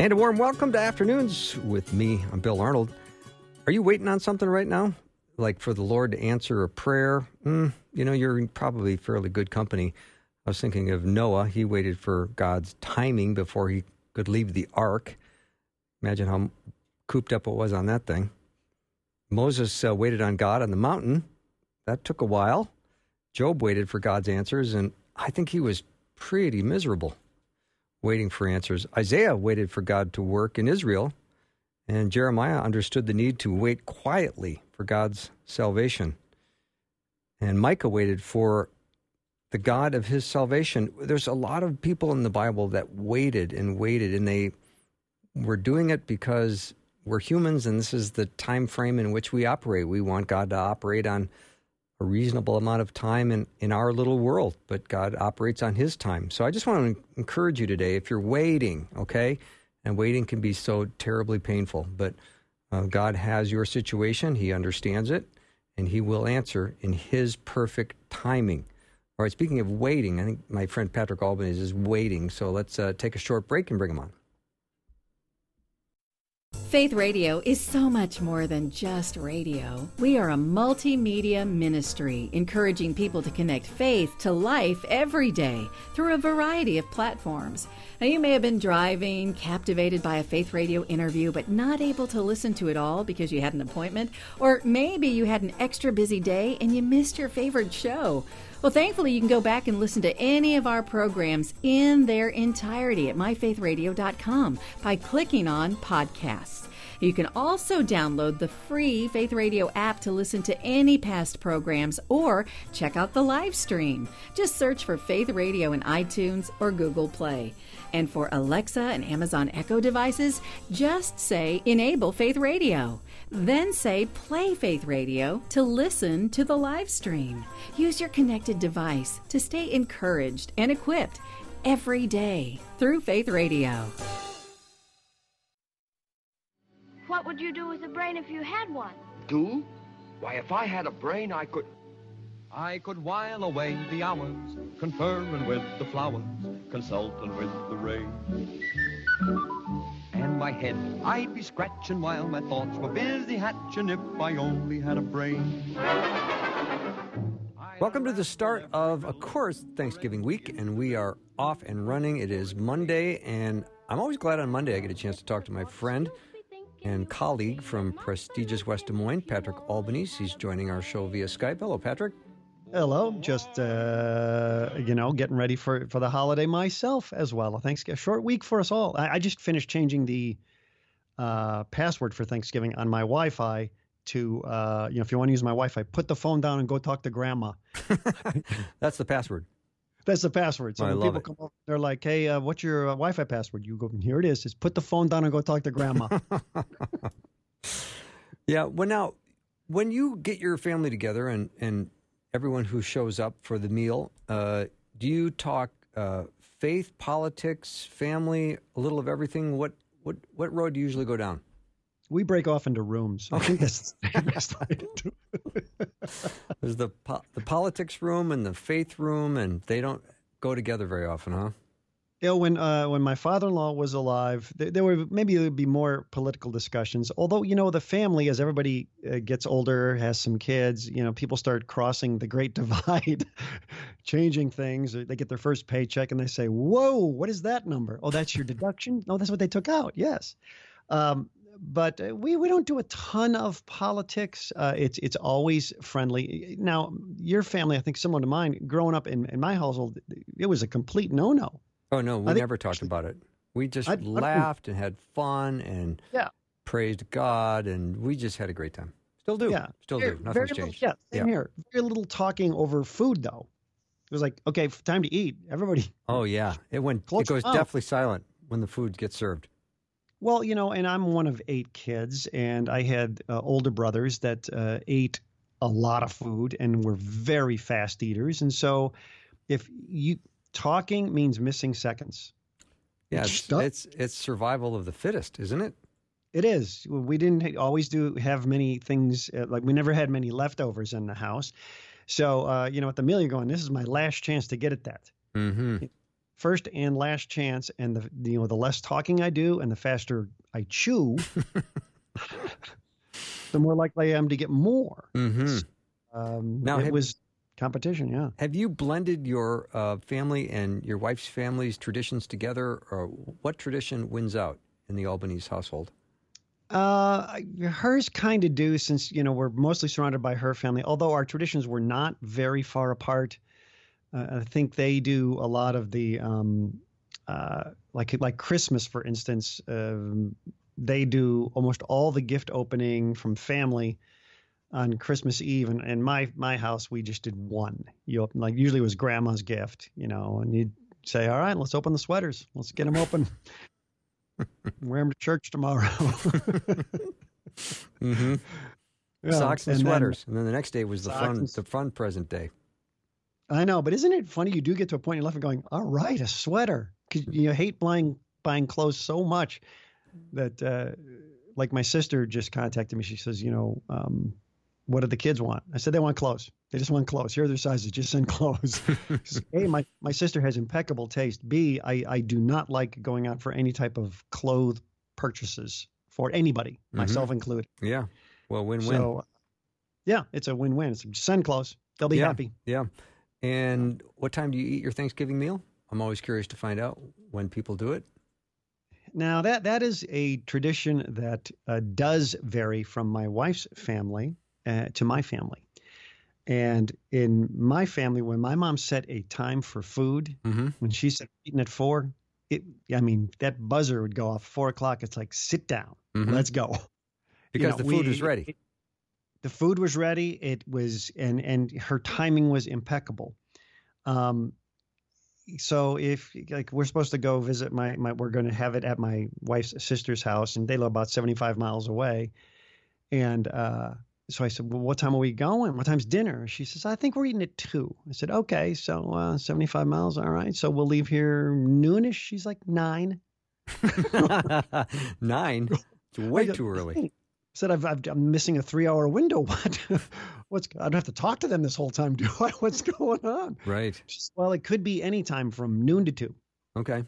And a warm welcome to Afternoons with me. I'm Bill Arnold. Are you waiting on something right now? Like for the Lord to answer a prayer? Mm, you know, you're probably fairly good company. I was thinking of Noah. He waited for God's timing before he could leave the ark. Imagine how cooped up it was on that thing. Moses uh, waited on God on the mountain. That took a while. Job waited for God's answers, and I think he was pretty miserable waiting for answers. Isaiah waited for God to work in Israel, and Jeremiah understood the need to wait quietly for God's salvation. And Micah waited for the God of his salvation. There's a lot of people in the Bible that waited and waited, and they were doing it because we're humans, and this is the time frame in which we operate. We want God to operate on a reasonable amount of time in, in our little world, but God operates on His time. So I just want to encourage you today if you're waiting, okay, and waiting can be so terribly painful, but uh, God has your situation, He understands it, and He will answer in His perfect timing. All right, speaking of waiting, I think my friend Patrick Albanese is waiting, so let's uh, take a short break and bring him on. Faith Radio is so much more than just radio. We are a multimedia ministry encouraging people to connect faith to life every day through a variety of platforms. Now, you may have been driving, captivated by a Faith Radio interview, but not able to listen to it all because you had an appointment, or maybe you had an extra busy day and you missed your favorite show. Well, thankfully, you can go back and listen to any of our programs in their entirety at myfaithradio.com by clicking on podcasts. You can also download the free Faith Radio app to listen to any past programs or check out the live stream. Just search for Faith Radio in iTunes or Google Play. And for Alexa and Amazon Echo devices, just say Enable Faith Radio. Then say Play Faith Radio to listen to the live stream. Use your connected device to stay encouraged and equipped every day through Faith Radio. What would you do with a brain if you had one? Do? Why, if I had a brain, I could. I could while away the hours, conferring with the flowers, consulting with the rain. And my head I'd be scratching while my thoughts were busy hatching if I only had a brain. Welcome to the start of, of course, Thanksgiving week, and we are off and running. It is Monday, and I'm always glad on Monday I get a chance to talk to my friend and colleague from prestigious West Des Moines, Patrick Albanese. He's joining our show via Skype. Hello, Patrick. Hello, just uh, you know, getting ready for for the holiday myself as well. A short week for us all. I, I just finished changing the uh, password for Thanksgiving on my Wi-Fi to uh, you know, if you want to use my Wi-Fi, put the phone down and go talk to grandma. That's the password. That's the password. So I when people it. come over, they're like, "Hey, uh, what's your uh, Wi-Fi password?" You go, "Here it is. Just put the phone down and go talk to grandma." Yeah. Well, now, when you get your family together and and everyone who shows up for the meal, uh, do you talk uh, faith, politics, family, a little of everything? What what what road do you usually go down? we break off into rooms. I think that's the best way to do it. There's the po- the politics room and the faith room, and they don't go together very often, huh? You know, when uh, when my father-in-law was alive, there, there were maybe there would be more political discussions. Although you know, the family, as everybody uh, gets older, has some kids, you know, people start crossing the great divide, changing things. They get their first paycheck and they say, "Whoa, what is that number? Oh, that's your deduction. No, that's what they took out. Yes." Um, but uh, we we don't do a ton of politics. Uh, it's it's always friendly. Now, your family, I think, similar to mine, growing up in, in my household, it was a complete no no. Oh no, we I think- never talked about it. We just I- I laughed and had fun and Yeah. praised God, and we just had a great time. Still do. Yeah, Still Very- do. very Nothing's little- changed. Yeah, same here. Very little talking over food, though. It was like, okay, time to eat. Everybody. Oh yeah, it went. Close it goes mouth. definitely silent when the food gets served. Well, you know, and I'm one of eight kids, and I had uh, older brothers that uh, ate a lot of food and were very fast eaters. And so, if you talking means missing seconds, Yeah, it's, it's it's survival of the fittest, isn't it? It is. We didn't always do have many things uh, like we never had many leftovers in the house. So uh, you know, at the meal, you're going. This is my last chance to get at that. Mm-hmm. First and last chance, and the you know the less talking I do, and the faster I chew, the more likely I am to get more. Mm-hmm. Um, Now, it have- was competition. Yeah. Have you blended your uh, family and your wife's family's traditions together, or what tradition wins out in the Albanese household? Uh, hers kind of do since you know we're mostly surrounded by her family. Although our traditions were not very far apart, uh, I think they do a lot of the um, uh, like like Christmas, for instance. Um, they do almost all the gift opening from family on Christmas Eve, and in my my house we just did one. You open, like usually it was Grandma's gift, you know, and you'd say, "All right, let's open the sweaters. Let's get them open." Wear them to church tomorrow. Mm-hmm. Yeah, Socks and, and then- sweaters, and then the next day was the fun, and- the fun present day. I know, but isn't it funny? You do get to a point in your life of going, all right, a sweater. Because you hate buying buying clothes so much that, uh, like my sister just contacted me. She says, you know, um, what do the kids want? I said they want clothes. They just want clothes. Here are their sizes. Just send clothes. A, my my sister has impeccable taste. B, I I do not like going out for any type of clothes purchases for anybody, myself included. Yeah, well, win-win. So, yeah, it's a win-win. It's send clothes. They'll be yeah, happy. Yeah. And what time do you eat your Thanksgiving meal? I'm always curious to find out when people do it. Now that that is a tradition that uh, does vary from my wife's family uh, to my family. And in my family, when my mom set a time for food, Mm-hmm. when she said eating at four, it I mean that buzzer would go off four o'clock. It's like sit down, Mhm. let's go. Because know, the food we- was ready. the food was ready. It was and and her timing was impeccable. Um, so if like we're supposed to go visit my my we're going to have it at my wife's sister's house and they live about 75 miles away and uh so I said, well, what time are we going? What time's dinner? She says, I think we're eating at two. I said, okay, so uh, 75 miles. All right. So we'll leave here noonish. She's like nine. Nine. It's way I go, too early. I said, I've, I've, I'm missing a three hour window. What? What's, I don't have to talk to them this whole time, do I? What's going on? Right. She says, well, it could be any time from noon to two. Okay.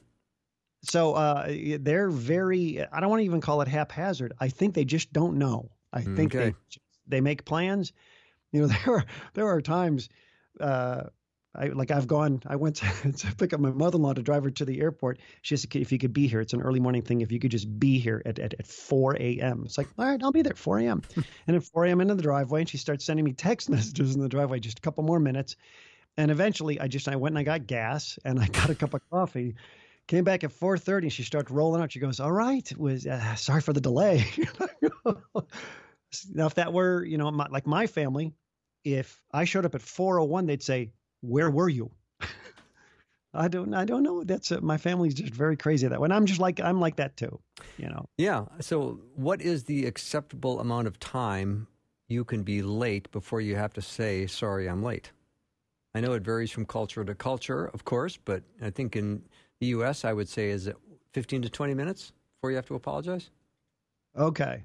So uh, they're very, I don't want to even call it haphazard. I think they just don't know. I think Okay. they they make plans. You know, there are, there are times, uh, I, like I've gone, I went to, to pick up my mother-in-law to drive her to the airport. She said, if you could be here, it's an early morning thing. If you could just be here at, at, at 4 a.m. It's like, all right, I'll be there at 4 a.m. and at 4 a.m. into the driveway and she starts sending me text messages in the driveway, just a couple more minutes. And eventually I just, I went and I got gas and I got a cup of coffee. Came back at 4:30 and she starts rolling out. She goes, "All right, was uh, sorry for the delay." Now, if that were, you know, my, like my family, if I showed up at 4:01, they'd say, "Where were you?" I don't, I don't know. That's uh, my family's just very crazy that way. And I'm just like, I'm like that too, you know. Yeah. So, what is the acceptable amount of time you can be late before you have to say, sorry, I'm late? I know it varies from culture to culture, of course, but I think in the U.S., I would say, is it 15 to 20 minutes before you have to apologize? Okay,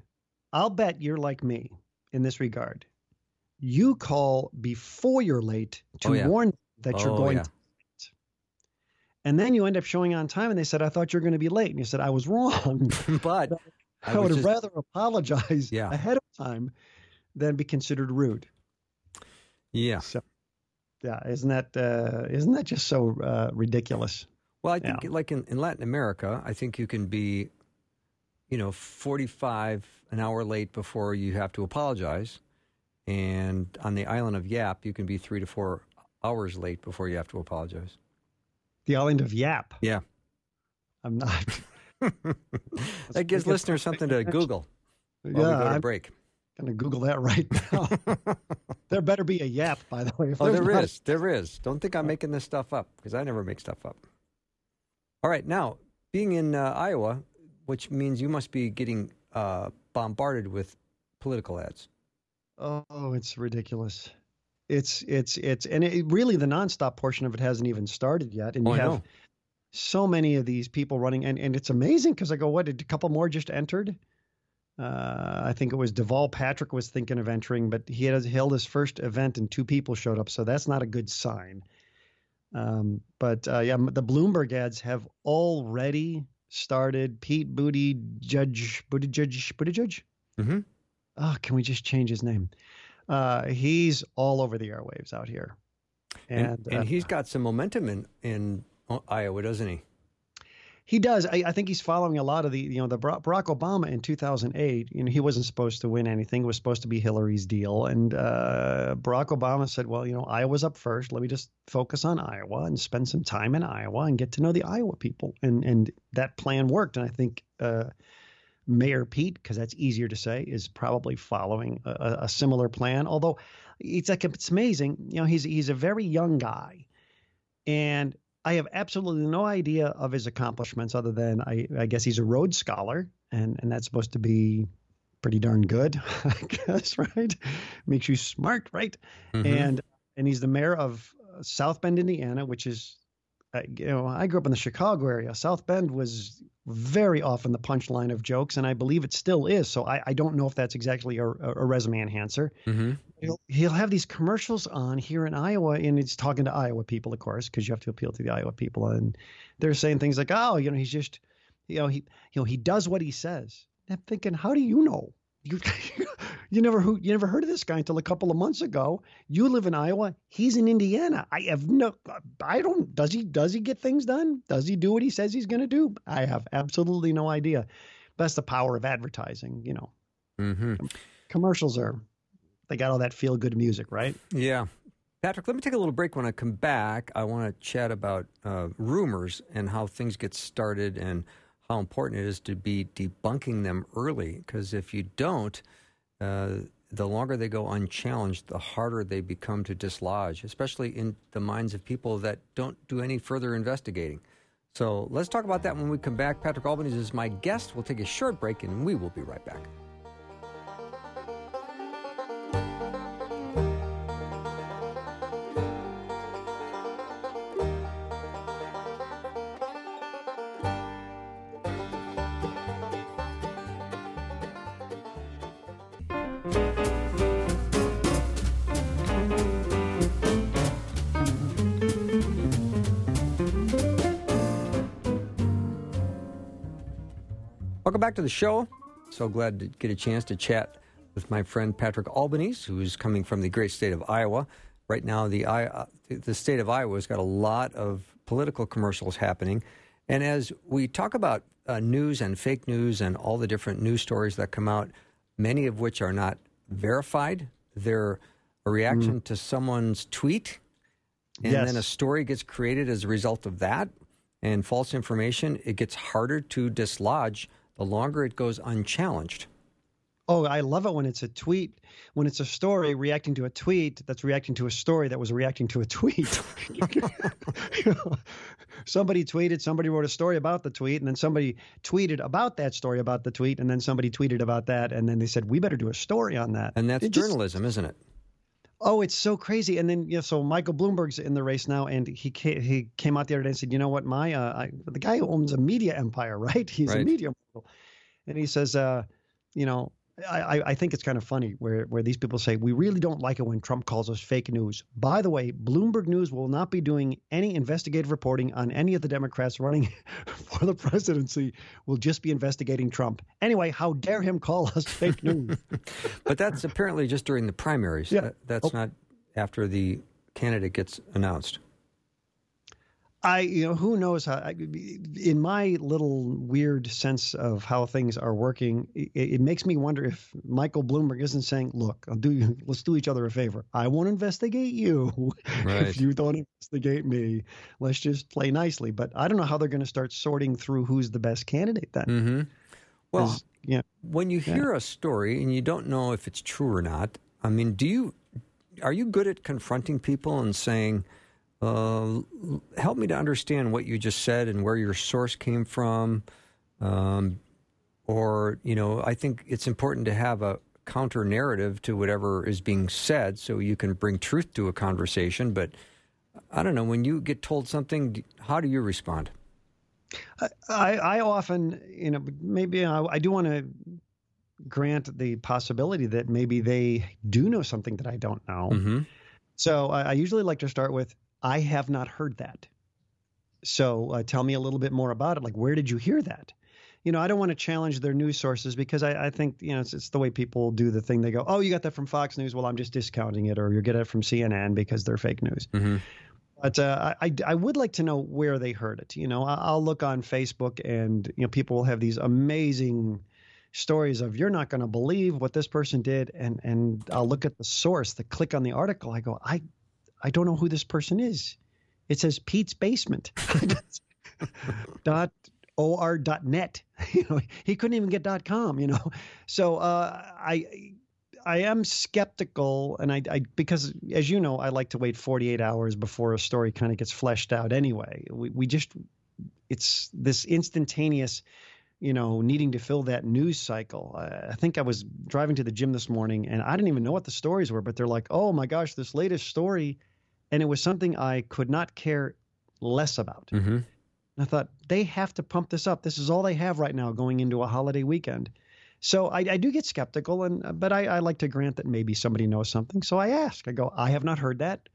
I'll bet you're like me in this regard. You call before you're late to Oh, yeah. warn that you're Oh, going yeah. to and then you end up showing on time and they said i thought you were going to be late and you said i was wrong but i, I would just- rather apologize Yeah. ahead of time than be considered rude yeah. so yeah isn't that uh, isn't that just so uh, ridiculous Well, I think Yeah. like in, in Latin America, I think you can be, you know, 45 an hour late before you have to apologize. And on the island of Yap, you can be three to four hours late before you have to apologize. the island of yap Yeah. i'm not that gives listeners something to Google while we yeah go to i'm break. going to google that right now there better be a yap by the way Oh, there is. There is. Don't think I'm making this stuff up because I never make stuff up. All right. Now, being in uh, Iowa, which means you must be getting uh, bombarded with political ads. Oh, it's ridiculous. It's it's it's and it, really the nonstop portion of it hasn't even started yet, and Oh, you have so many of these people running, and and it's amazing because I go, what did a couple more just entered? Uh, I think it was Deval Patrick was thinking of entering, but he had held his first event and two people showed up, so that's not a good sign. Um, but uh, yeah, the Bloomberg ads have already started. Pete Booty Judge, Buttigieg, Booty Judge. Mhm. Oh, can we just change his name? Uh, he's all over the airwaves out here, And, and, and uh, he's got some momentum in, in Iowa, doesn't he? He does. I, I think he's following a lot of the, you know, the Barack Obama in 2008. You know, he wasn't supposed to win anything. It was supposed to be Hillary's deal. And uh, Barack Obama said, well, you know, Iowa's up first. Let me just focus on Iowa and spend some time in Iowa and get to know the Iowa people. And and that plan worked. And I think uh, Mayor Pete, because that's easier to say, is probably following a, a similar plan. Although it's like it's amazing. You know, he's he's a very young guy, and I have absolutely no idea of his accomplishments other than I, I guess he's a Rhodes Scholar, and and that's supposed to be pretty darn good, I guess, right? Makes you smart, right? Mhm. And and he's the mayor of South Bend, Indiana, which is, you know, I grew up in the Chicago area. South Bend was very often the punchline of jokes, and I believe it still is. So I, I don't know if that's exactly a, a resume enhancer Mm-hmm. he'll, he'll have these commercials on here in Iowa, and he's talking to Iowa people, of course, because you have to appeal to the Iowa people, and they're saying things like, "Oh, you know, he's just, you know, he, you know, he does what he says." And I'm thinking, how do you know? You, you never, who, you never heard of this guy until a couple of months ago. You live in Iowa. He's in Indiana. I have no, I don't. Does he? Does he get things done? Does he do what he says he's going to do? I have absolutely no idea. That's the power of advertising, you know. Mm-hmm. Commercials are, they got all that feel good music, right? Yeah. Patrick, let me take a little break. When I come back, I want to chat about uh, rumors and how things get started and how important it is to be debunking them early. Because if you don't, uh, the longer they go unchallenged, the harder they become to dislodge, especially in the minds of people that don't do any further investigating. So let's talk about that when we come back. Patrick Albanese is my guest. We'll take a short break and we will be right back. Welcome back to the show. So glad to get a chance to chat with my friend Patrick Albanese, who's coming from the great state of Iowa. Right now, the I- uh, the state of Iowa has got a lot of political commercials happening, and as we talk about uh, news and fake news and all the different news stories that come out, many of which are not verified, they're a reaction to someone's tweet, and Yes. then a story gets created as a result of that and false information, it gets harder to dislodge the longer it goes unchallenged. Oh, I love it when it's a tweet, when it's a story reacting to a tweet that's reacting to a story that was reacting to a tweet. Somebody tweeted, somebody wrote a story about the tweet, and then somebody tweeted about that story about the tweet, and then somebody tweeted about that, and then they said, we better do a story on that. And that's It just- journalism, isn't it? Oh, it's so crazy. And then, yeah, so Michael Bloomberg's in the race now, and he came, he came out the other day and said, you know what, my uh, I, the guy who owns a media empire, right? He's a media mogul, and he says, uh, you know, I, I- think it's kind of funny where where these people say we really don't like it when Trump calls us fake news. By the way, Bloomberg News will not be doing any investigative reporting on any of the Democrats running for the presidency. We'll just be investigating Trump. Anyway, how dare him call us fake news? But that's apparently just during the primaries. Yeah. That- that's Oh. not after the candidate gets announced. I, you know, who knows how, I, in my little weird sense of how things are working, it, it makes me wonder if Michael Bloomberg isn't saying, look, I'll do you, let's do each other a favor. I won't investigate you Right. if you don't investigate me. Let's just play nicely. But I don't know how they're going to start sorting through who's the best candidate then. Mm-hmm. Well, yeah. when you hear a story and you don't know if it's true or not, I mean, do you are you good at confronting people and saying, uh, "Help me to understand what you just said and where your source came from"? Um, or you know, I think it's important to have a counter narrative to whatever is being said, so you can bring truth to a conversation. But I don't know when you get told something, how do you respond? I, I often, you know, maybe I, I do want to grant the possibility that maybe they do know something that I don't know. Mm-hmm. So I, I usually like to start with, I have not heard that. So uh, tell me a little bit more about it. Like, where did you hear that? You know, I don't want to challenge their news sources because I, I think, you know, it's, it's, the way people do the thing. They go, oh, you got that from Fox News. Well, I'm just discounting it. Or you get it from CNN because they're fake news. Mm-hmm. But uh, I, I would like to know where they heard it. You know, I'll look on Facebook and, you know, people will have these amazing stories of you're not going to believe what this person did and and I'll look at the source the click on the article I go I I don't know who this person is. It says Pete's basement. Dot or dot net. You know he couldn't even get dot com you know. So uh, I I am skeptical and I, I because as you know I like to wait 48 hours before a story kind of gets fleshed out anyway. We we just it's this instantaneous you know, needing to fill that news cycle. I think I was driving to the gym this morning and I didn't even know what the stories were, but they're like, oh my gosh, this latest story. And it was something I could not care less about. Mm-hmm. I thought, they have to pump this up. This is all they have right now going into a holiday weekend. So I, I do get skeptical, and but I, I like to grant that maybe somebody knows something. So I ask. I go, I have not heard that.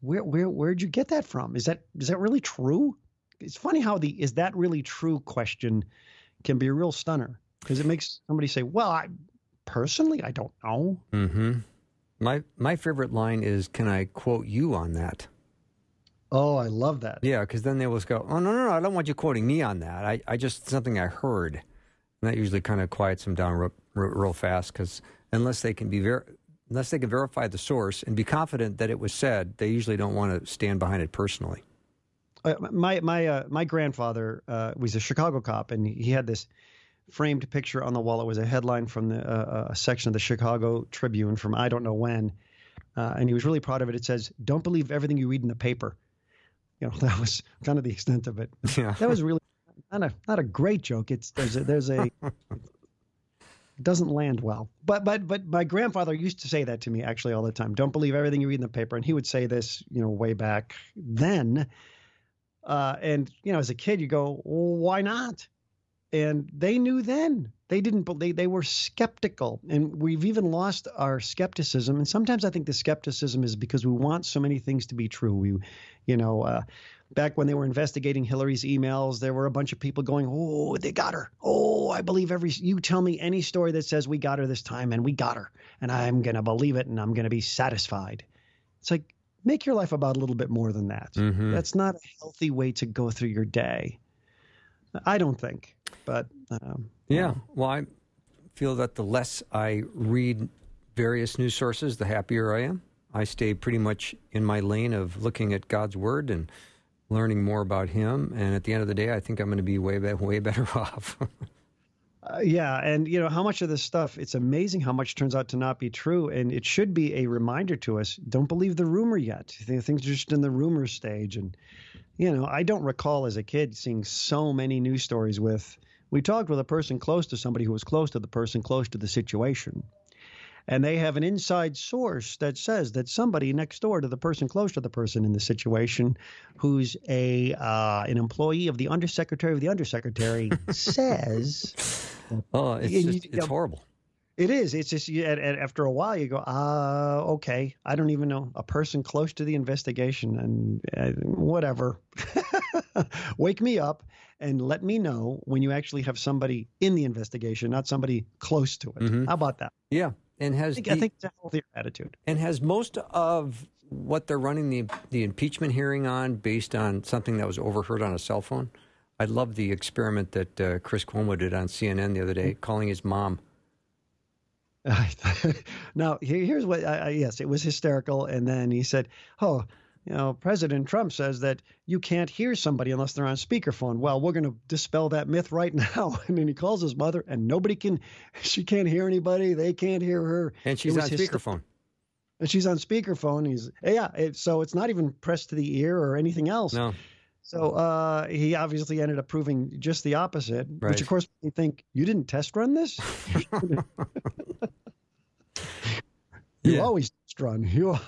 Where where where'd you get that from? Is that is that really true? It's funny how the is that really true question can be a real stunner because it makes somebody say, "Well, I personally, I don't know." Mm-hmm. My my favorite line is, "Can I quote you on that?" Oh, I love that. Yeah, because then they will go, "Oh no, no, no! I don't want you quoting me on that. I, I just something I heard." And that usually kind of quiets them down real, real, real fast because unless they can be ver- unless they can verify the source and be confident that it was said, they usually don't want to stand behind it personally. Uh, my my uh, my grandfather uh, was a Chicago cop, and he had this framed picture on the wall. It was a headline from the uh, uh, a section of the Chicago Tribune from I don't know when, uh, and he was really proud of it. It says, "Don't believe everything you read in the paper." You know, that was kind of the extent of it. Yeah. That was really not a not a great joke. It's there's a, there's a doesn't land well. But but but my grandfather used to say that to me actually all the time. Don't believe everything you read in the paper, and he would say this, you know, way back then. Uh, and you know, as a kid, you go, well, "Why not?" And they knew then. They didn't. They they were skeptical, and we've even lost our skepticism. And sometimes I think the skepticism is because we want so many things to be true. We, you know, uh, back when they were investigating Hillary's emails, there were a bunch of people going, "Oh, they got her. Oh, I believe every. You tell me any story that says we got her this time, and we got her, and I'm gonna believe it, and I'm gonna be satisfied." It's like make your life about a little bit more than that. Mm-hmm. That's not a healthy way to go through your day. I don't think, but um, yeah. Well, I feel that the less I read various news sources, the happier I am. I stay pretty much in my lane of looking at God's word and learning more about Him. And at the end of the day, I think I'm going to be way way better off. Uh, yeah, and you know how much of this stuff it's amazing how much turns out to not be true and it should be a reminder to us don't believe the rumor yet. Things are just in the rumor stage and you know, I don't recall as a kid seeing so many news stories with we talked with a person close to somebody who was close to the person close to the situation. And they have an inside source that says that somebody next door to the person close to the person in the situation, who's a uh, an employee of the undersecretary of the undersecretary, says, "Oh, it's just, it's you know, horrible." It is. It's just you, after a while you go, ah, uh, okay. I don't even know a person close to the investigation, and uh, whatever. Wake me up and let me know when you actually have somebody in the investigation, not somebody close to it. Mm-hmm. How about that? Yeah, and has I think, the, I think it's a healthier attitude. And has most of what they're running the the impeachment hearing on based on something that was overheard on a cell phone? I love the experiment that uh, Chris Cuomo did on CNN the other day, mm-hmm. calling his mom. now here's what I, yes it was hysterical and then he said oh you know, President Trump says that you can't hear somebody unless they're on speakerphone. Well, we're going to dispel that myth right now. And then he calls his mother, and nobody can, she can't hear anybody. They can't hear her. And she's on speakerphone. And she's on speakerphone. He's, yeah. It, so it's not even pressed to the ear or anything else. No. So uh, he obviously ended up proving just the opposite, Right. which of course you think you didn't test run this. You Yeah. always test run. You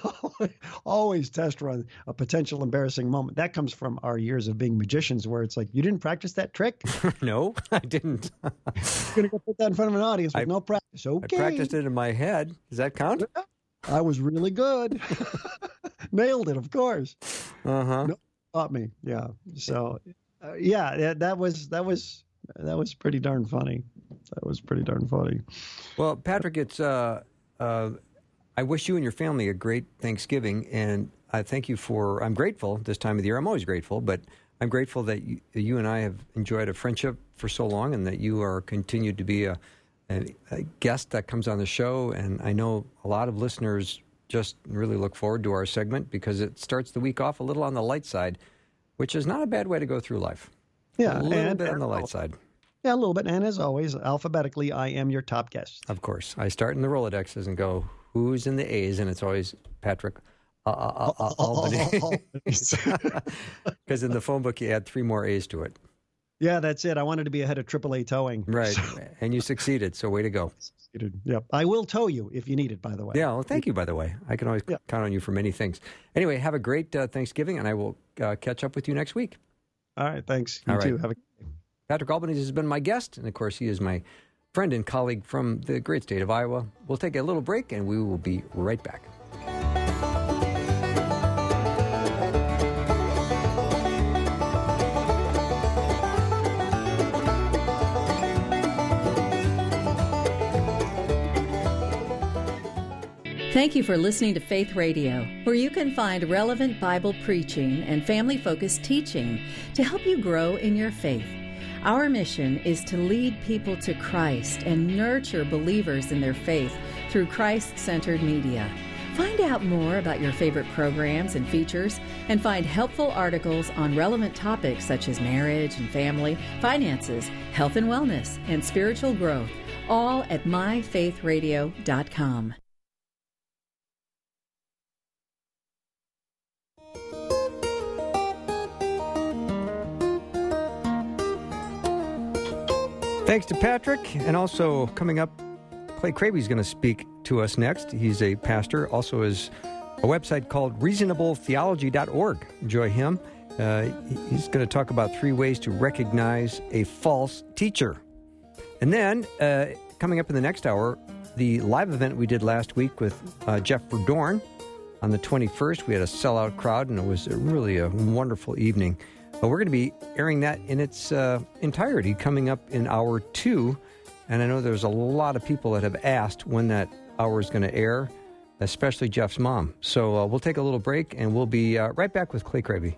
always test run a potential embarrassing moment. That comes from our years of being magicians, where it's like you didn't practice that trick. no, I didn't. You're gonna go put that in front of an audience with I- no practice. Okay. I practiced it in my head. Does that count? I was really good. Nailed it, of course. Uh huh. No. Taught me. Yeah. So, uh, yeah, that, that was that was that was pretty darn funny. That was pretty darn funny. Well, Patrick, it's. Uh, uh, I wish you and your family a great Thanksgiving, and I thank you for. I'm grateful this time of the year. I'm always grateful, but I'm grateful that you, you and I have enjoyed a friendship for so long, and that you are continued to be a, a, a guest that comes on the show. And I know a lot of listeners just really look forward to our segment because it starts the week off a little on the light side, which is not a bad way to go through life. Yeah, a little and, bit on the light side. Yeah, a little bit. And as always, alphabetically, I am your top guest. Of course. I start in the Rolodexes and go, who's in the A's? And it's always Patrick uh, uh, uh, uh, Albany. Because in the phone book, you add three more A's to it. yeah, that's it. I wanted to be ahead of AAA towing. Right. and you succeeded. So way to go. Succeeded. Yep. I will tow you if you need it. By the way. Yeah. Well, thank you, by the way. I can always Yeah. count on you for many things. Anyway, have a great uh, Thanksgiving, and I will uh, catch up with you next week. All right. Thanks. You All right. too. Have a Patrick Albanese has been my guest, and of course, he is my friend and colleague from the great state of Iowa. We'll take a little break, and we will be right back. Thank you for listening to Faith Radio, where you can find relevant Bible preaching and family focused teaching to help you grow in your faith. Our mission is to lead people to Christ and nurture believers in their faith through Christ centered media. Find out more about your favorite programs and features and find helpful articles on relevant topics such as marriage and family, finances, health and wellness, and spiritual growth, all at myfaithradio.com. Thanks to Patrick. And also coming up, Clay Kraby is going to speak to us next. He's a pastor, also has a website called reasonabletheology.org. Enjoy him. Uh, he's going to talk about three ways to recognize a false teacher. And then, uh, coming up in the next hour, the live event we did last week with uh, Jeff Verdorn on the 21st. We had a sellout crowd, and it was really a wonderful evening. But we're going to be airing that in its uh, entirety coming up in hour two. And I know there's a lot of people that have asked when that hour is going to air, especially Jeff's mom. So uh, we'll take a little break, and we'll be uh, right back with Clay Kraby.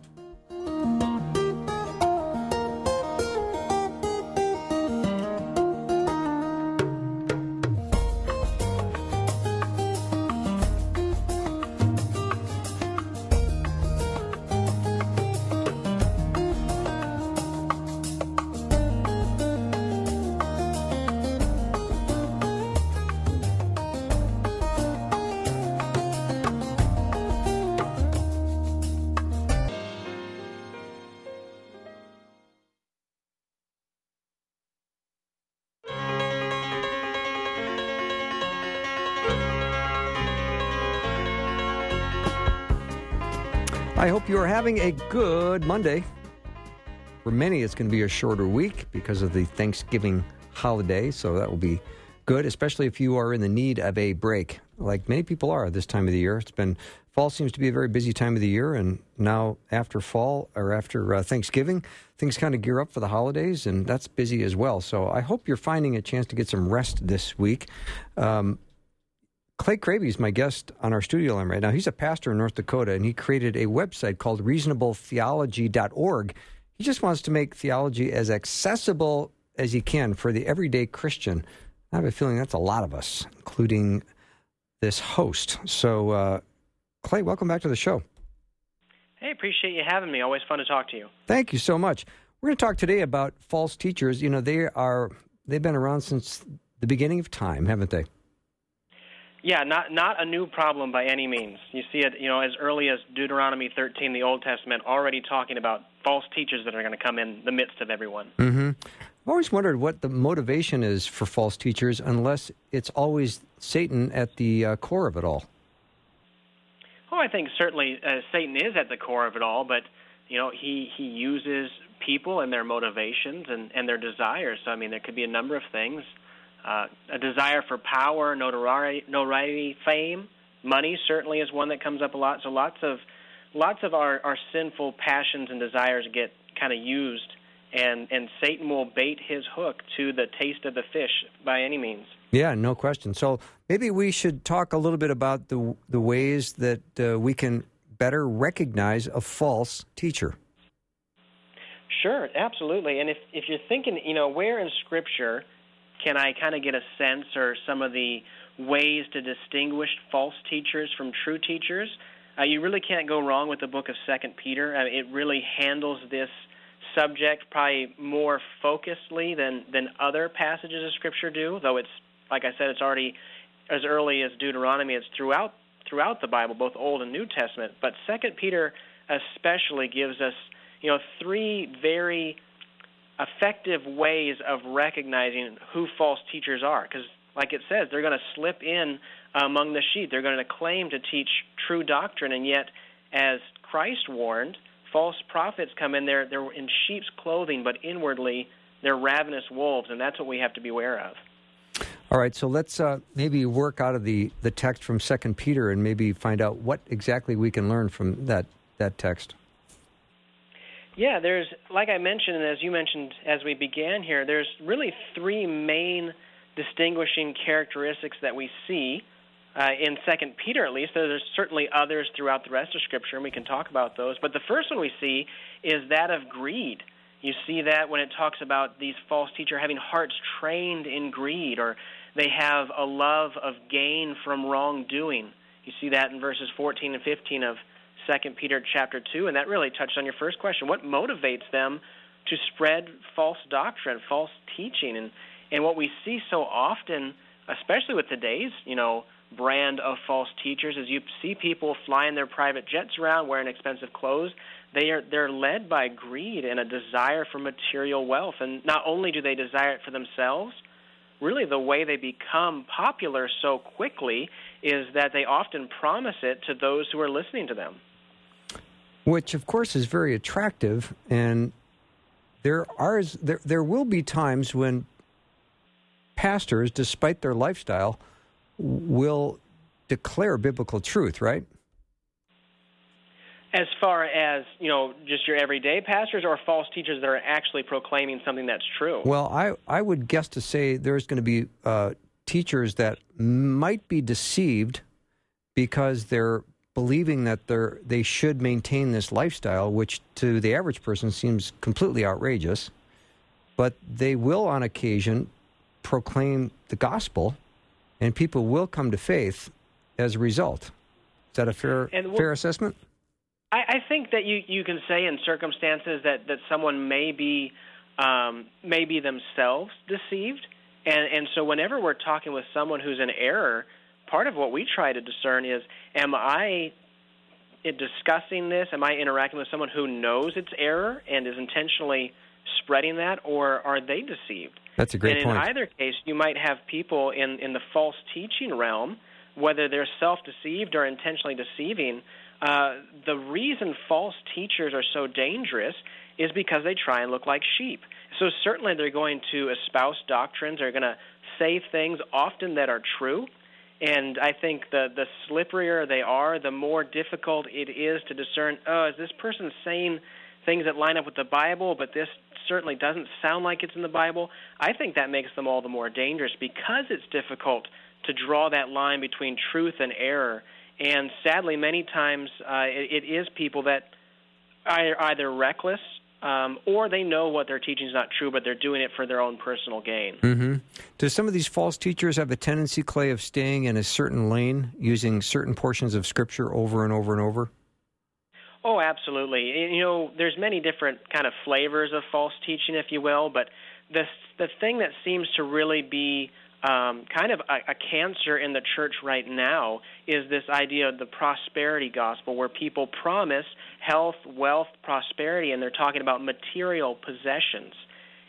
I hope you are having a good Monday. For many, it's going to be a shorter week because of the Thanksgiving holiday, so that will be good, especially if you are in the need of a break, like many people are this time of the year. It's been fall seems to be a very busy time of the year, and now after fall or after uh, Thanksgiving, things kind of gear up for the holidays, and that's busy as well. So I hope you're finding a chance to get some rest this week. Um, Clay Kraby is my guest on our studio line right now. He's a pastor in North Dakota, and he created a website called reasonabletheology.org. He just wants to make theology as accessible as he can for the everyday Christian. I have a feeling that's a lot of us, including this host. So, uh, Clay, welcome back to the show. Hey, appreciate you having me. Always fun to talk to you. Thank you so much. We're going to talk today about false teachers. You know, they are they've been around since the beginning of time, haven't they? Yeah, not not a new problem by any means. You see it, you know, as early as Deuteronomy 13, the Old Testament, already talking about false teachers that are going to come in the midst of everyone. Mm-hmm. I've always wondered what the motivation is for false teachers, unless it's always Satan at the uh, core of it all. Oh, I think certainly uh, Satan is at the core of it all, but you know he he uses people and their motivations and and their desires. So I mean, there could be a number of things: uh, a desire for power, notoriety, notoriety, fame, money. Certainly is one that comes up a lot. So lots of lots of our our sinful passions and desires get kind of used, and and Satan will bait his hook to the taste of the fish by any means. Yeah, no question. So maybe we should talk a little bit about the the ways that uh, we can better recognize a false teacher. Sure, absolutely. And if if you're thinking, you know, where in Scripture can I kind of get a sense or some of the ways to distinguish false teachers from true teachers? Uh, you really can't go wrong with the book of Second Peter. Uh, it really handles this subject probably more focusedly than than other passages of Scripture do. Though it's like I said, it's already as early as Deuteronomy. It's throughout throughout the Bible, both Old and New Testament. But Second Peter especially gives us, you know, three very effective ways of recognizing who false teachers are. Because, like it says, they're going to slip in among the sheep. They're going to claim to teach true doctrine, and yet, as Christ warned, false prophets come in there. They're in sheep's clothing, but inwardly they're ravenous wolves, and that's what we have to be aware of. All right, so let's uh, maybe work out of the, the text from Second Peter and maybe find out what exactly we can learn from that that text. Yeah, there's like I mentioned, and as you mentioned as we began here, there's really three main distinguishing characteristics that we see uh, in Second Peter, at least. There's certainly others throughout the rest of Scripture, and we can talk about those. But the first one we see is that of greed. You see that when it talks about these false teachers having hearts trained in greed, or they have a love of gain from wrongdoing. You see that in verses 14 and 15 of 2 Peter chapter 2, and that really touched on your first question. What motivates them to spread false doctrine, false teaching? And, and what we see so often, especially with today's, you know, brand of false teachers, is you see people flying their private jets around, wearing expensive clothes, they are they're led by greed and a desire for material wealth and not only do they desire it for themselves really the way they become popular so quickly is that they often promise it to those who are listening to them which of course is very attractive. And there are there there will be times when pastors despite their lifestyle will declare biblical truth right? As far as you know just your everyday pastors or false teachers that are actually proclaiming something that's true? Well i i would guess to say there's going to be uh, teachers that might be deceived because they're believing that they're they should maintain this lifestyle which to the average person seems completely outrageous but they will on occasion proclaim the gospel and people will come to faith as a result. Is that a fair fair assessment? I, I think that you you can say in circumstances that that someone may be um, may be themselves deceived, and and so whenever we're talking with someone who's in error, part of what we try to discern is, am I discussing this? Am I interacting with someone who knows it's error and is intentionally spreading that, or are they deceived? That's a great and point. in either case, you might have people in in the false teaching realm, whether they're self-deceived or intentionally deceiving uh, the reason false teachers are so dangerous is because they try and look like sheep. So certainly they're going to espouse doctrines, they're going to say things often that are true. And I think the the slipperier they are, the more difficult it is to discern. Oh, is this person saying things that line up with the Bible, but this certainly doesn't sound like it's in the Bible? I think that makes them all the more dangerous because it's difficult to draw that line between truth and error and sadly, many times uh, it, it is people that are either reckless um, or they know what they're teaching is not true, but they're doing it for their own personal gain. Mm-hmm. Do some of these false teachers have a tendency, Clay, of staying in a certain lane, using certain portions of Scripture over and over and over? Oh, absolutely. You know, there's many different kind of flavors of false teaching, if you will, but the the thing that seems to really be um, kind of a, a cancer in the church right now is this idea of the prosperity gospel, where people promise health, wealth, prosperity, and they're talking about material possessions.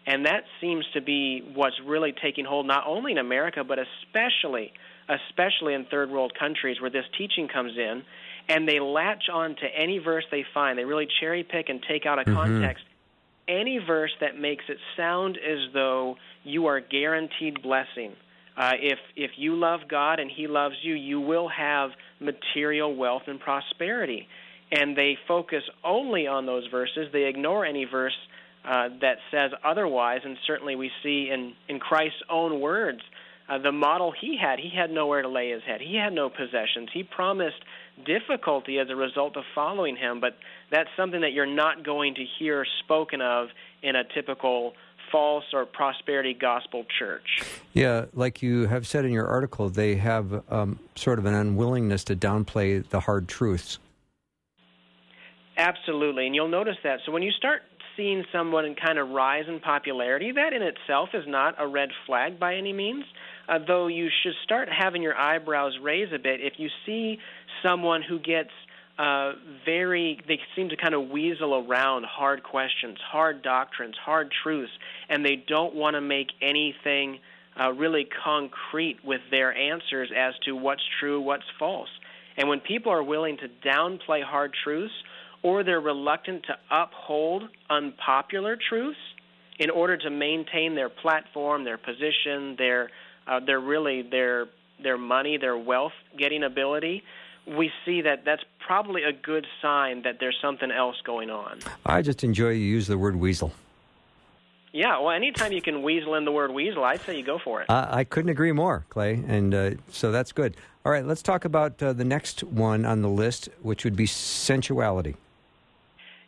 And that seems to be what's really taking hold not only in America, but especially especially in third world countries where this teaching comes in and they latch on to any verse they find. They really cherry pick and take out of Mhm. context any verse that makes it sound as though you are guaranteed blessing. Uh, if if you love God and He loves you, you will have material wealth and prosperity. And they focus only on those verses. They ignore any verse uh, that says otherwise. And certainly, we see in in Christ's own words uh, the model He had. He had nowhere to lay His head. He had no possessions. He promised difficulty as a result of following Him. But that's something that you're not going to hear spoken of in a typical false or prosperity gospel church. Yeah, like you have said in your article, they have um, sort of an unwillingness to downplay the hard truths. Absolutely, and you'll notice that. So when you start seeing someone kind of rise in popularity, that in itself is not a red flag by any means. Uh, though you should start having your eyebrows raise a bit if you see someone who gets uh, very, they seem to kind of weasel around hard questions, hard doctrines, hard truths, and they don't want to make anything uh, really concrete with their answers as to what's true, what's false. And when people are willing to downplay hard truths, or they're reluctant to uphold unpopular truths in order to maintain their platform, their position, their uh, their really their their money, their wealth getting ability, we see that that's probably a good sign that there's something else going on. I just enjoy you use the word weasel. Yeah, well, anytime you can weasel in the word weasel, I'd say you go for it. I, I couldn't agree more, Clay, and uh, so that's good. All right, let's talk about uh, the next one on the list, which would be sensuality.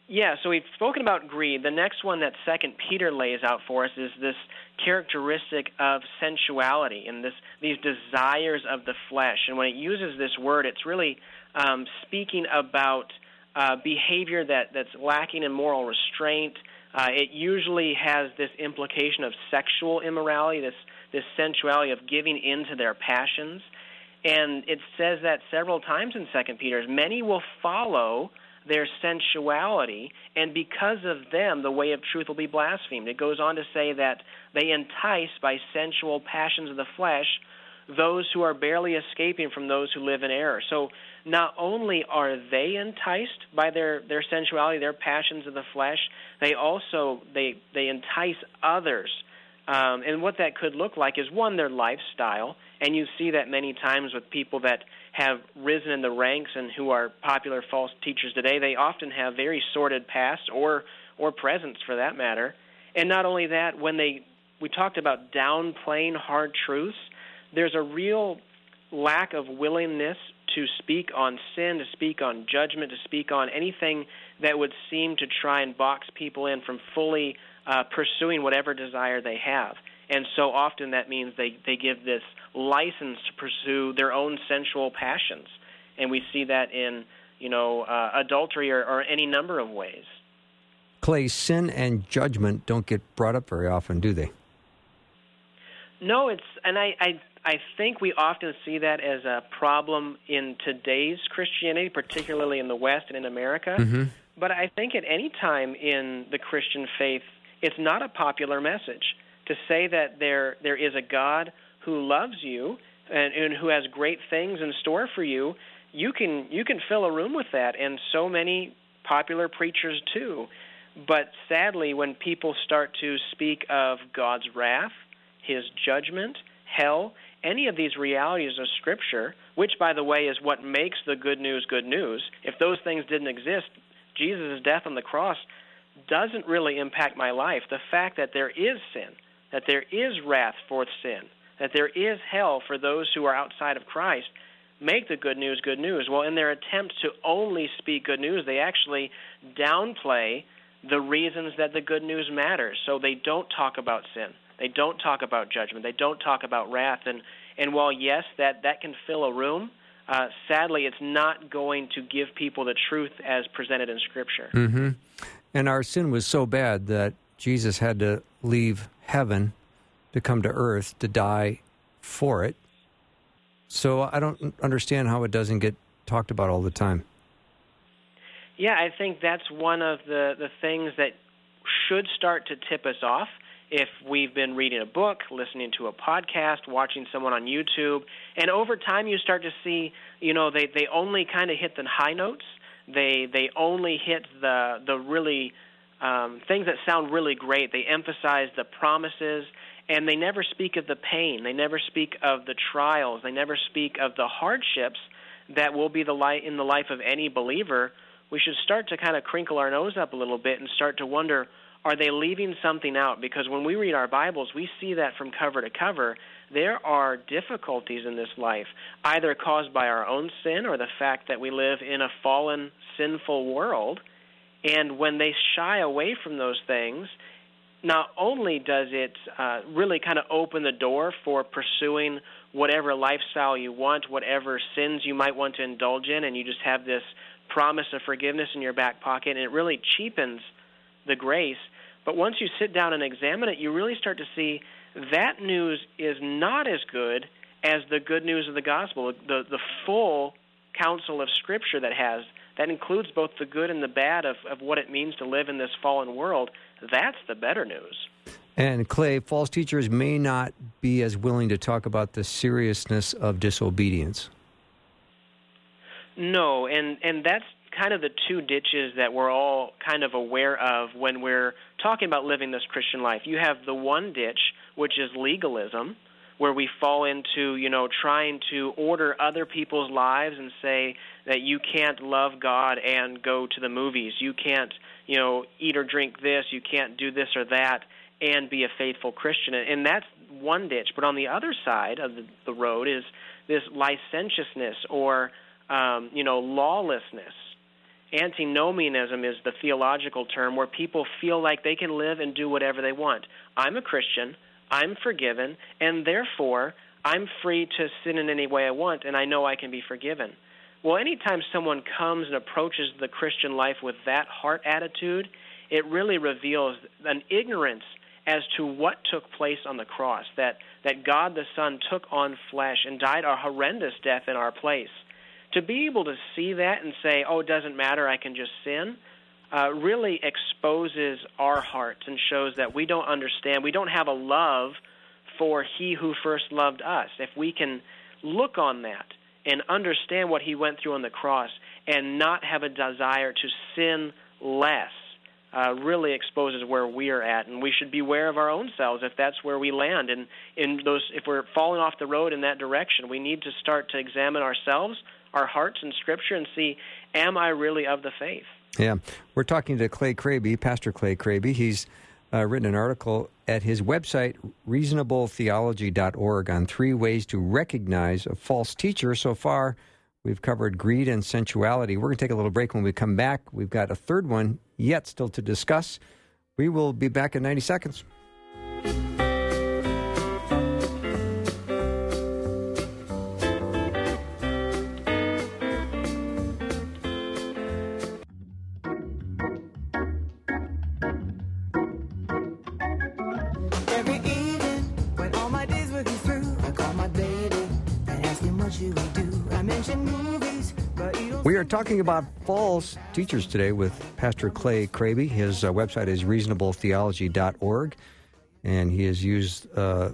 Yeah, so we've spoken about greed. The next one that Second Peter lays out for us is this characteristic of sensuality and this these desires of the flesh. And when it uses this word, it's really um, speaking about uh, behavior that, that's lacking in moral restraint. Uh, it usually has this implication of sexual immorality, this this sensuality of giving in to their passions. And it says that several times in Second Peter. Many will follow their sensuality, and because of them, the way of truth will be blasphemed. It goes on to say that they entice by sensual passions of the flesh those who are barely escaping from those who live in error. So not only are they enticed by their, their sensuality, their passions of the flesh, they also they they entice others. Um, and what that could look like is one, their lifestyle, and you see that many times with people that have risen in the ranks and who are popular false teachers today. They often have very sordid past or or presence for that matter. And not only that, when they we talked about downplaying hard truths, there's a real lack of willingness to speak on sin, to speak on judgment, to speak on anything that would seem to try and box people in from fully uh, pursuing whatever desire they have. And so often that means they, they give this license to pursue their own sensual passions. And we see that in, you know, uh, adultery or, or any number of ways. Clay, sin and judgment don't get brought up very often, do they? No, it's and I, I I think we often see that as a problem in today's Christianity, particularly in the West and in America. Mm-hmm. But I think at any time in the Christian faith, it's not a popular message to say that there there is a God who loves you and, and who has great things in store for you. You can you can fill a room with that, and so many popular preachers too. But sadly, when people start to speak of God's wrath, His judgment, hell, any of these realities of Scripture, which, by the way, is what makes the good news good news. If those things didn't exist, Jesus' death on the cross doesn't really impact my life. The fact that there is sin, that there is wrath for sin, that there is hell for those who are outside of Christ, make the good news good news. Well, in their attempt to only speak good news, they actually downplay the reasons that the good news matters. So they don't talk about sin. They don't talk about judgment. They don't talk about wrath. And, and while, yes, that, that can fill a room, uh, sadly, it's not going to give people the truth as presented in Scripture. Mm-hmm. And our sin was so bad that Jesus had to leave heaven to come to earth to die for it. So I don't understand how it doesn't get talked about all the time. Yeah, I think that's one of the, the things that should start to tip us off if we've been reading a book, listening to a podcast, watching someone on YouTube, and over time you start to see, you know, they they only kind of hit the high notes. They they only hit the the really um, things that sound really great. They emphasize the promises, and they never speak of the pain. They never speak of the trials. They never speak of the hardships that will be the light in the life of any believer. We should start to kind of crinkle our nose up a little bit and start to wonder are they leaving something out? Because when we read our Bibles, we see that from cover to cover. There are difficulties in this life, either caused by our own sin or the fact that we live in a fallen, sinful world. And when they shy away from those things, not only does it uh, really kind of open the door for pursuing whatever lifestyle you want, whatever sins you might want to indulge in, and you just have this promise of forgiveness in your back pocket, and it really cheapens the grace. But once you sit down and examine it, you really start to see that news is not as good as the good news of the gospel, the the full counsel of Scripture that has that includes both the good and the bad of, of what it means to live in this fallen world. That's the better news. And Clay, false teachers may not be as willing to talk about the seriousness of disobedience. No, and and that's kind of the two ditches that we're all kind of aware of when we're talking about living this Christian life. You have the one ditch, which is legalism, where we fall into, you know, trying to order other people's lives and say that you can't love God and go to the movies. You can't, you know, eat or drink this, you can't do this or that and be a faithful Christian. And that's one ditch. But on the other side of the, road is this licentiousness or, um, you know, lawlessness Antinomianism is the theological term where people feel like they can live and do whatever they want. I'm a Christian, I'm forgiven, and therefore I'm free to sin in any way I want, and I know I can be forgiven. Well, anytime someone comes and approaches the Christian life with that heart attitude, it really reveals an ignorance as to what took place on the cross, that, that God the Son took on flesh and died a horrendous death in our place to be able to see that and say, "Oh, it doesn't matter, I can just sin," uh, really exposes our hearts and shows that we don't understand. We don't have a love for He who first loved us. If we can look on that and understand what He went through on the cross, and not have a desire to sin less, uh, really exposes where we are at, and we should beware of our own selves if that's where we land. And in those, if we're falling off the road in that direction, we need to start to examine ourselves our hearts and Scripture and see, am I really of the faith? Yeah. We're talking to Clay Kraby, Pastor Clay Kraby. He's uh, written an article at his website, reasonabletheology.org, on three ways to recognize a false teacher. So far, we've covered greed and sensuality. We're going to take a little break. When we come back, we've got a third one yet still to discuss. We will be back in 90 seconds. Talking about false teachers today with Pastor Clay Kraby. His uh, website is reasonabletheology.org, and he has used uh,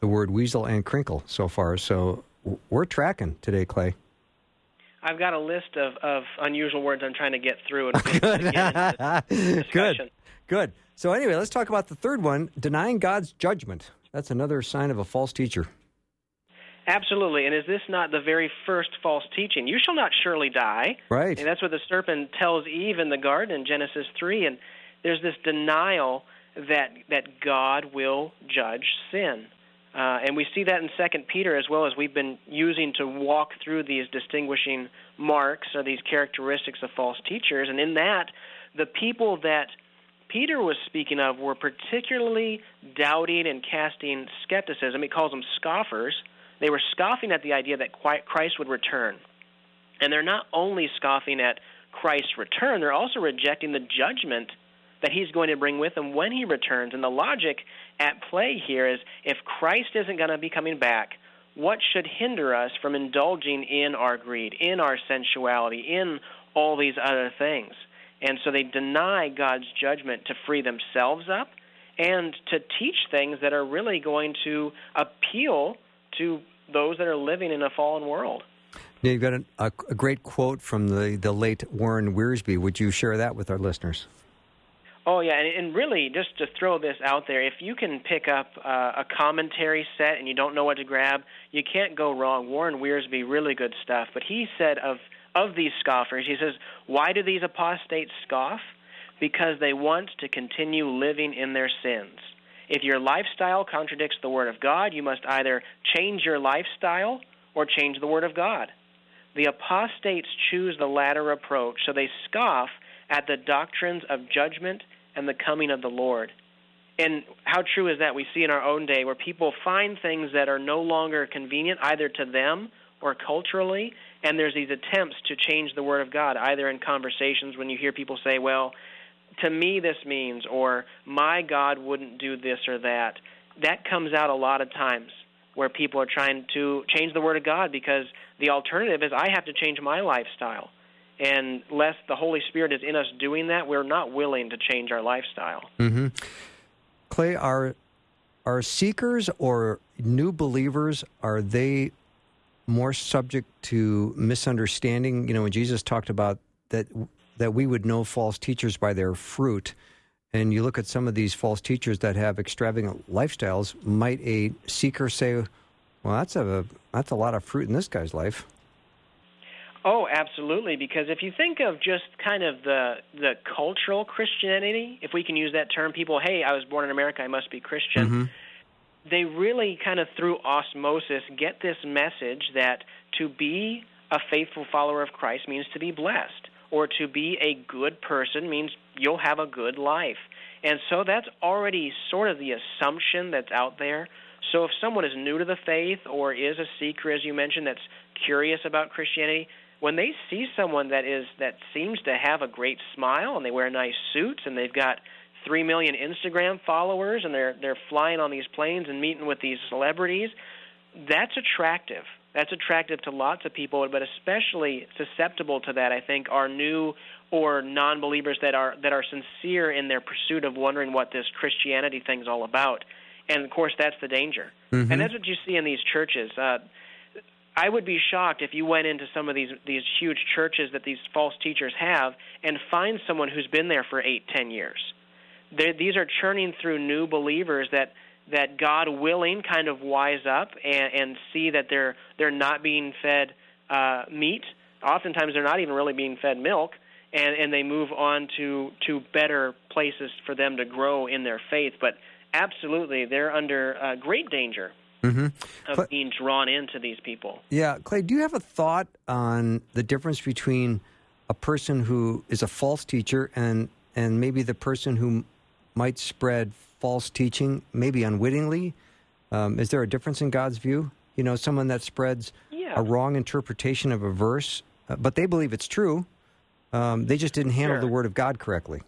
the word weasel and crinkle so far. So we're tracking today, Clay. I've got a list of, of unusual words I'm trying to get through. And Good. Good. Good. So, anyway, let's talk about the third one denying God's judgment. That's another sign of a false teacher. Absolutely. And is this not the very first false teaching? You shall not surely die. Right. And that's what the serpent tells Eve in the garden in Genesis 3. And there's this denial that, that God will judge sin. Uh, and we see that in Second Peter as well as we've been using to walk through these distinguishing marks or these characteristics of false teachers. And in that, the people that Peter was speaking of were particularly doubting and casting skepticism. He calls them scoffers they were scoffing at the idea that Christ would return. And they're not only scoffing at Christ's return, they're also rejecting the judgment that he's going to bring with him when he returns. And the logic at play here is if Christ isn't going to be coming back, what should hinder us from indulging in our greed, in our sensuality, in all these other things? And so they deny God's judgment to free themselves up and to teach things that are really going to appeal to those that are living in a fallen world. Now, you've got a, a, a great quote from the, the late Warren Wiersbe. Would you share that with our listeners? Oh yeah, and, and really, just to throw this out there, if you can pick up uh, a commentary set and you don't know what to grab, you can't go wrong. Warren Wiersbe, really good stuff. But he said of of these scoffers, he says, "Why do these apostates scoff? Because they want to continue living in their sins. If your lifestyle contradicts the Word of God, you must either change your lifestyle or change the Word of God." The apostates choose the latter approach, so they scoff at the doctrines of judgment and the coming of the Lord. And how true is that? We see in our own day where people find things that are no longer convenient either to them or culturally, and there's these attempts to change the Word of God, either in conversations when you hear people say, well, to me this means, or my God wouldn't do this or that. That comes out a lot of times where people are trying to change the Word of God because the alternative is I have to change my lifestyle. And less the Holy Spirit is in us doing that, we're not willing to change our lifestyle. Mm-hmm. Clay, are are seekers or new believers are they more subject to misunderstanding? You know, when Jesus talked about that that we would know false teachers by their fruit, and you look at some of these false teachers that have extravagant lifestyles, might a seeker say, "Well, that's a that's a lot of fruit in this guy's life"? Oh, absolutely. Because if you think of just kind of the the cultural Christianity, if we can use that term, people, hey, I was born in America, I must be Christian. Mm-hmm. They really kind of through osmosis get this message that to be a faithful follower of Christ means to be blessed, or to be a good person means you'll have a good life. And so that's already sort of the assumption that's out there. So if someone is new to the faith or is a seeker, as you mentioned, that's curious about Christianity, when they see someone that is that seems to have a great smile and they wear nice suits and they've got three million Instagram followers and they're they're flying on these planes and meeting with these celebrities, that's attractive. That's attractive to lots of people, but especially susceptible to that, I think, are new or non-believers that are that are sincere in their pursuit of wondering what this Christianity thing's all about. And of course, that's the danger. Mm-hmm. And that's what you see in these churches. Uh, I would be shocked if you went into some of these these huge churches that these false teachers have and find someone who's been there for eight, ten years. They're, these are churning through new believers that that God willing kind of wise up and, and see that they're they're not being fed uh, meat. Oftentimes they're not even really being fed milk, and and they move on to to better places for them to grow in their faith. But absolutely, they're under uh, great danger mm-hmm. of Clay, being drawn into these people. Yeah, Clay, do you have a thought on the difference between a person who is a false teacher and and maybe the person who might spread false teaching, maybe unwittingly? Um, is there a difference in God's view? You know, someone that spreads Yeah. a wrong interpretation of a verse, uh, but they believe it's true. Um, they just didn't handle Sure. the Word of God correctly.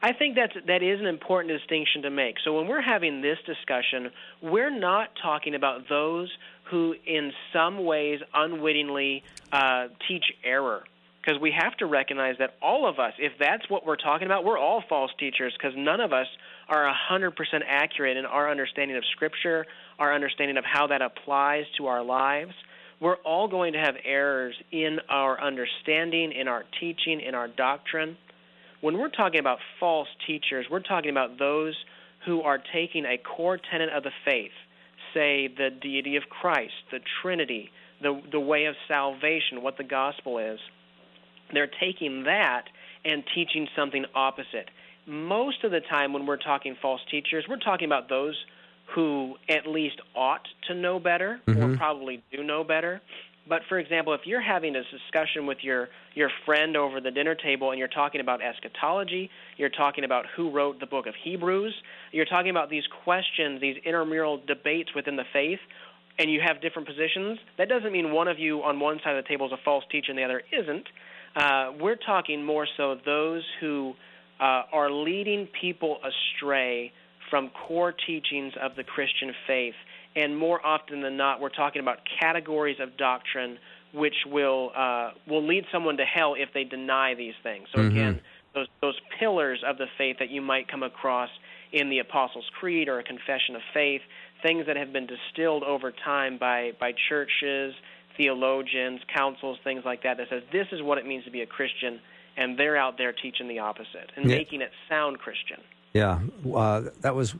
I think that's that is an important distinction to make. So when we're having this discussion, we're not talking about those who, in some ways, unwittingly uh, teach error. Because we have to recognize that all of us, if that's what we're talking about, we're all false teachers. Because none of us are hundred percent accurate in our understanding of Scripture, our understanding of how that applies to our lives. We're all going to have errors in our understanding, in our teaching, in our doctrine when we're talking about false teachers, we're talking about those who are taking a core tenet of the faith, say the deity of Christ, the Trinity, the the way of salvation, what the gospel is. They're taking that and teaching something opposite. Most of the time when we're talking false teachers, we're talking about those who at least ought to know better or Mhm. probably do know better. But for example, if you're having a discussion with your your friend over the dinner table and you're talking about eschatology, you're talking about who wrote the book of Hebrews, you're talking about these questions, these intramural debates within the faith, and you have different positions, that doesn't mean one of you on one side of the table is a false teacher and the other isn't. Uh, we're talking more so those who uh, are leading people astray from core teachings of the Christian faith and more often than not, we're talking about categories of doctrine which will uh, will lead someone to hell if they deny these things. So Mhm. again, those those pillars of the faith that you might come across in the Apostles' Creed or a Confession of Faith, things that have been distilled over time by by churches, theologians, councils, things like that. That says this is what it means to be a Christian, and they're out there teaching the opposite and Yeah. making it sound Christian. Yeah, uh, that was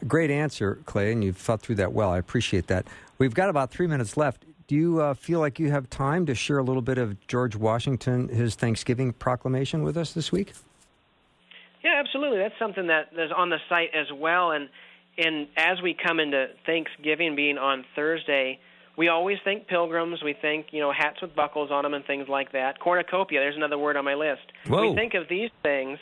a great answer, Clay, and you've thought through that well. I appreciate that. We've got about three minutes left. Do you uh, feel like you have time to share a little bit of George Washington, his Thanksgiving proclamation with us this week? Yeah, absolutely. That's something that is on the site as well. And and as we come into Thanksgiving being on Thursday, we always think pilgrims. We think you know hats with buckles on them and things like that. Cornucopia. There's another word on my list. Whoa. We think of these things,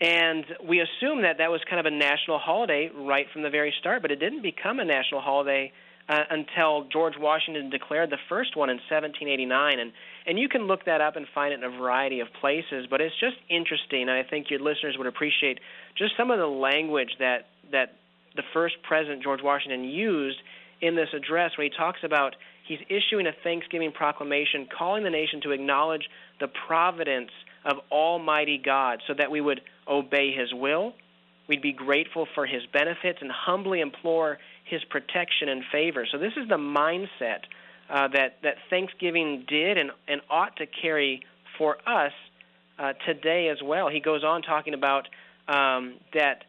and we assume that that was kind of a national holiday right from the very start. But it didn't become a national holiday uh, until George Washington declared the first one in 1789. And and you can look that up and find it in a variety of places. But it's just interesting, and I think your listeners would appreciate just some of the language that that the first president George Washington used in this address, where he talks about he's issuing a Thanksgiving proclamation, calling the nation to acknowledge the providence of Almighty God, so that we would obey His will, we'd be grateful for His benefits, and humbly implore His protection and favor. So this is the mindset uh, that that Thanksgiving did and and ought to carry for us uh, today as well. He goes on talking about um, that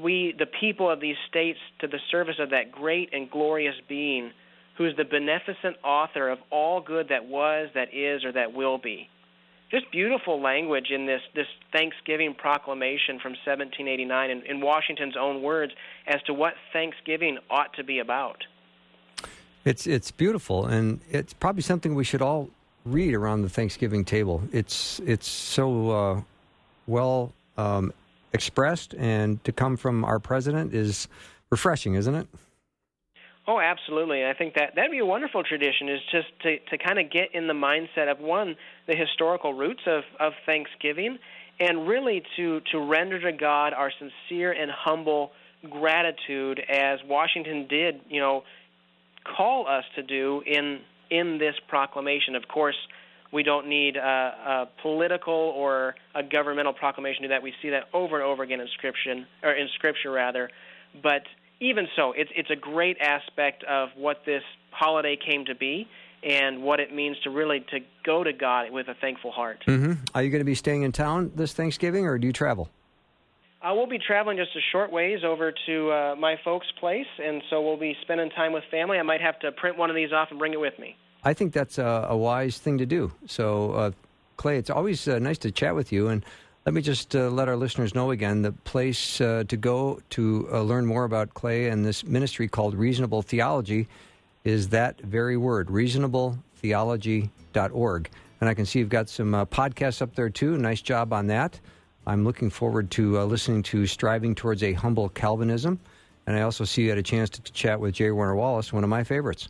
we, the people of these states, to the service of that great and glorious being, who is the beneficent author of all good that was, that is, or that will be. Just beautiful language in this this Thanksgiving proclamation from 1789, in, in Washington's own words, as to what Thanksgiving ought to be about. It's it's beautiful, and it's probably something we should all read around the Thanksgiving table. It's it's so uh, well um, expressed, and to come from our president is refreshing, isn't it? Oh, absolutely. I think that that'd be a wonderful tradition is just to to kind of get in the mindset of one the historical roots of of Thanksgiving and really to to render to God our sincere and humble gratitude as Washington did, you know, call us to do in in this proclamation. Of course, we don't need a, a political or a governmental proclamation to do that. We see that over and over again in scripture, or in scripture rather. But even so, it's it's a great aspect of what this holiday came to be and what it means to really to go to God with a thankful heart. hmm Are you going to be staying in town this Thanksgiving, or do you travel? Uh, we'll be traveling just a short ways over to uh, my folks' place, and so we'll be spending time with family. I might have to print one of these off and bring it with me. I think that's a, a wise thing to do. So, uh, Clay, it's always uh, nice to chat with you. And let me just uh, let our listeners know again the place uh, to go to uh, learn more about Clay and this ministry called Reasonable Theology is that very word, reasonabletheology.org. And I can see you've got some uh, podcasts up there too. Nice job on that. I'm looking forward to listening to Striving Towards a Humble Calvinism. And I also see you had a chance to, to chat with J. Warner Wallace, one of my favorites.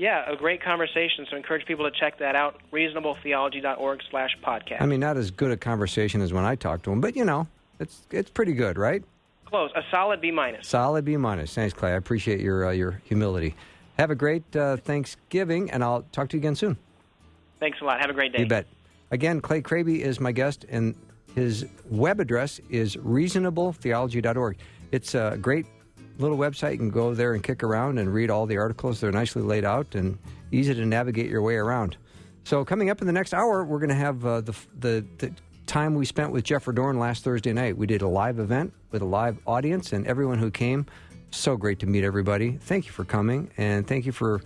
Yeah, a great conversation. So I encourage people to check that out. Reasonabletheology.org slash podcast. I mean, not as good a conversation as when I talked to him, but you know, it's it's pretty good, right? Close. A solid B minus. Solid B minus. Thanks, Clay. I appreciate your uh, your humility. Have a great uh, Thanksgiving, and I'll talk to you again soon. Thanks a lot. Have a great day. You bet. Again, Clay Kraby is my guest, and his web address is reasonabletheology.org. It's a great little website. You can go there and kick around and read all the articles. They're nicely laid out and easy to navigate your way around. So, coming up in the next hour, we're going to have uh, the, the the time we spent with Jeff Dorn last Thursday night. We did a live event with a live audience, and everyone who came. So great to meet everybody. Thank you for coming, and thank you for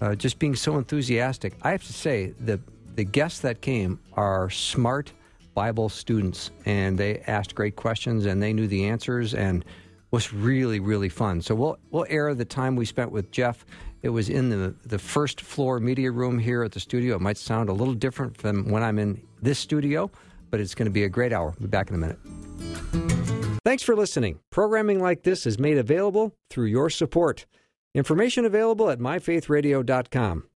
uh, just being so enthusiastic. I have to say, the the guests that came are smart Bible students, and they asked great questions, and they knew the answers, and was really really fun. So we'll we'll air the time we spent with Jeff. It was in the the first floor media room here at the studio. It might sound a little different from when I'm in this studio, but it's going to be a great hour. We'll be back in a minute. Thanks for listening. Programming like this is made available through your support. Information available at myfaithradio.com.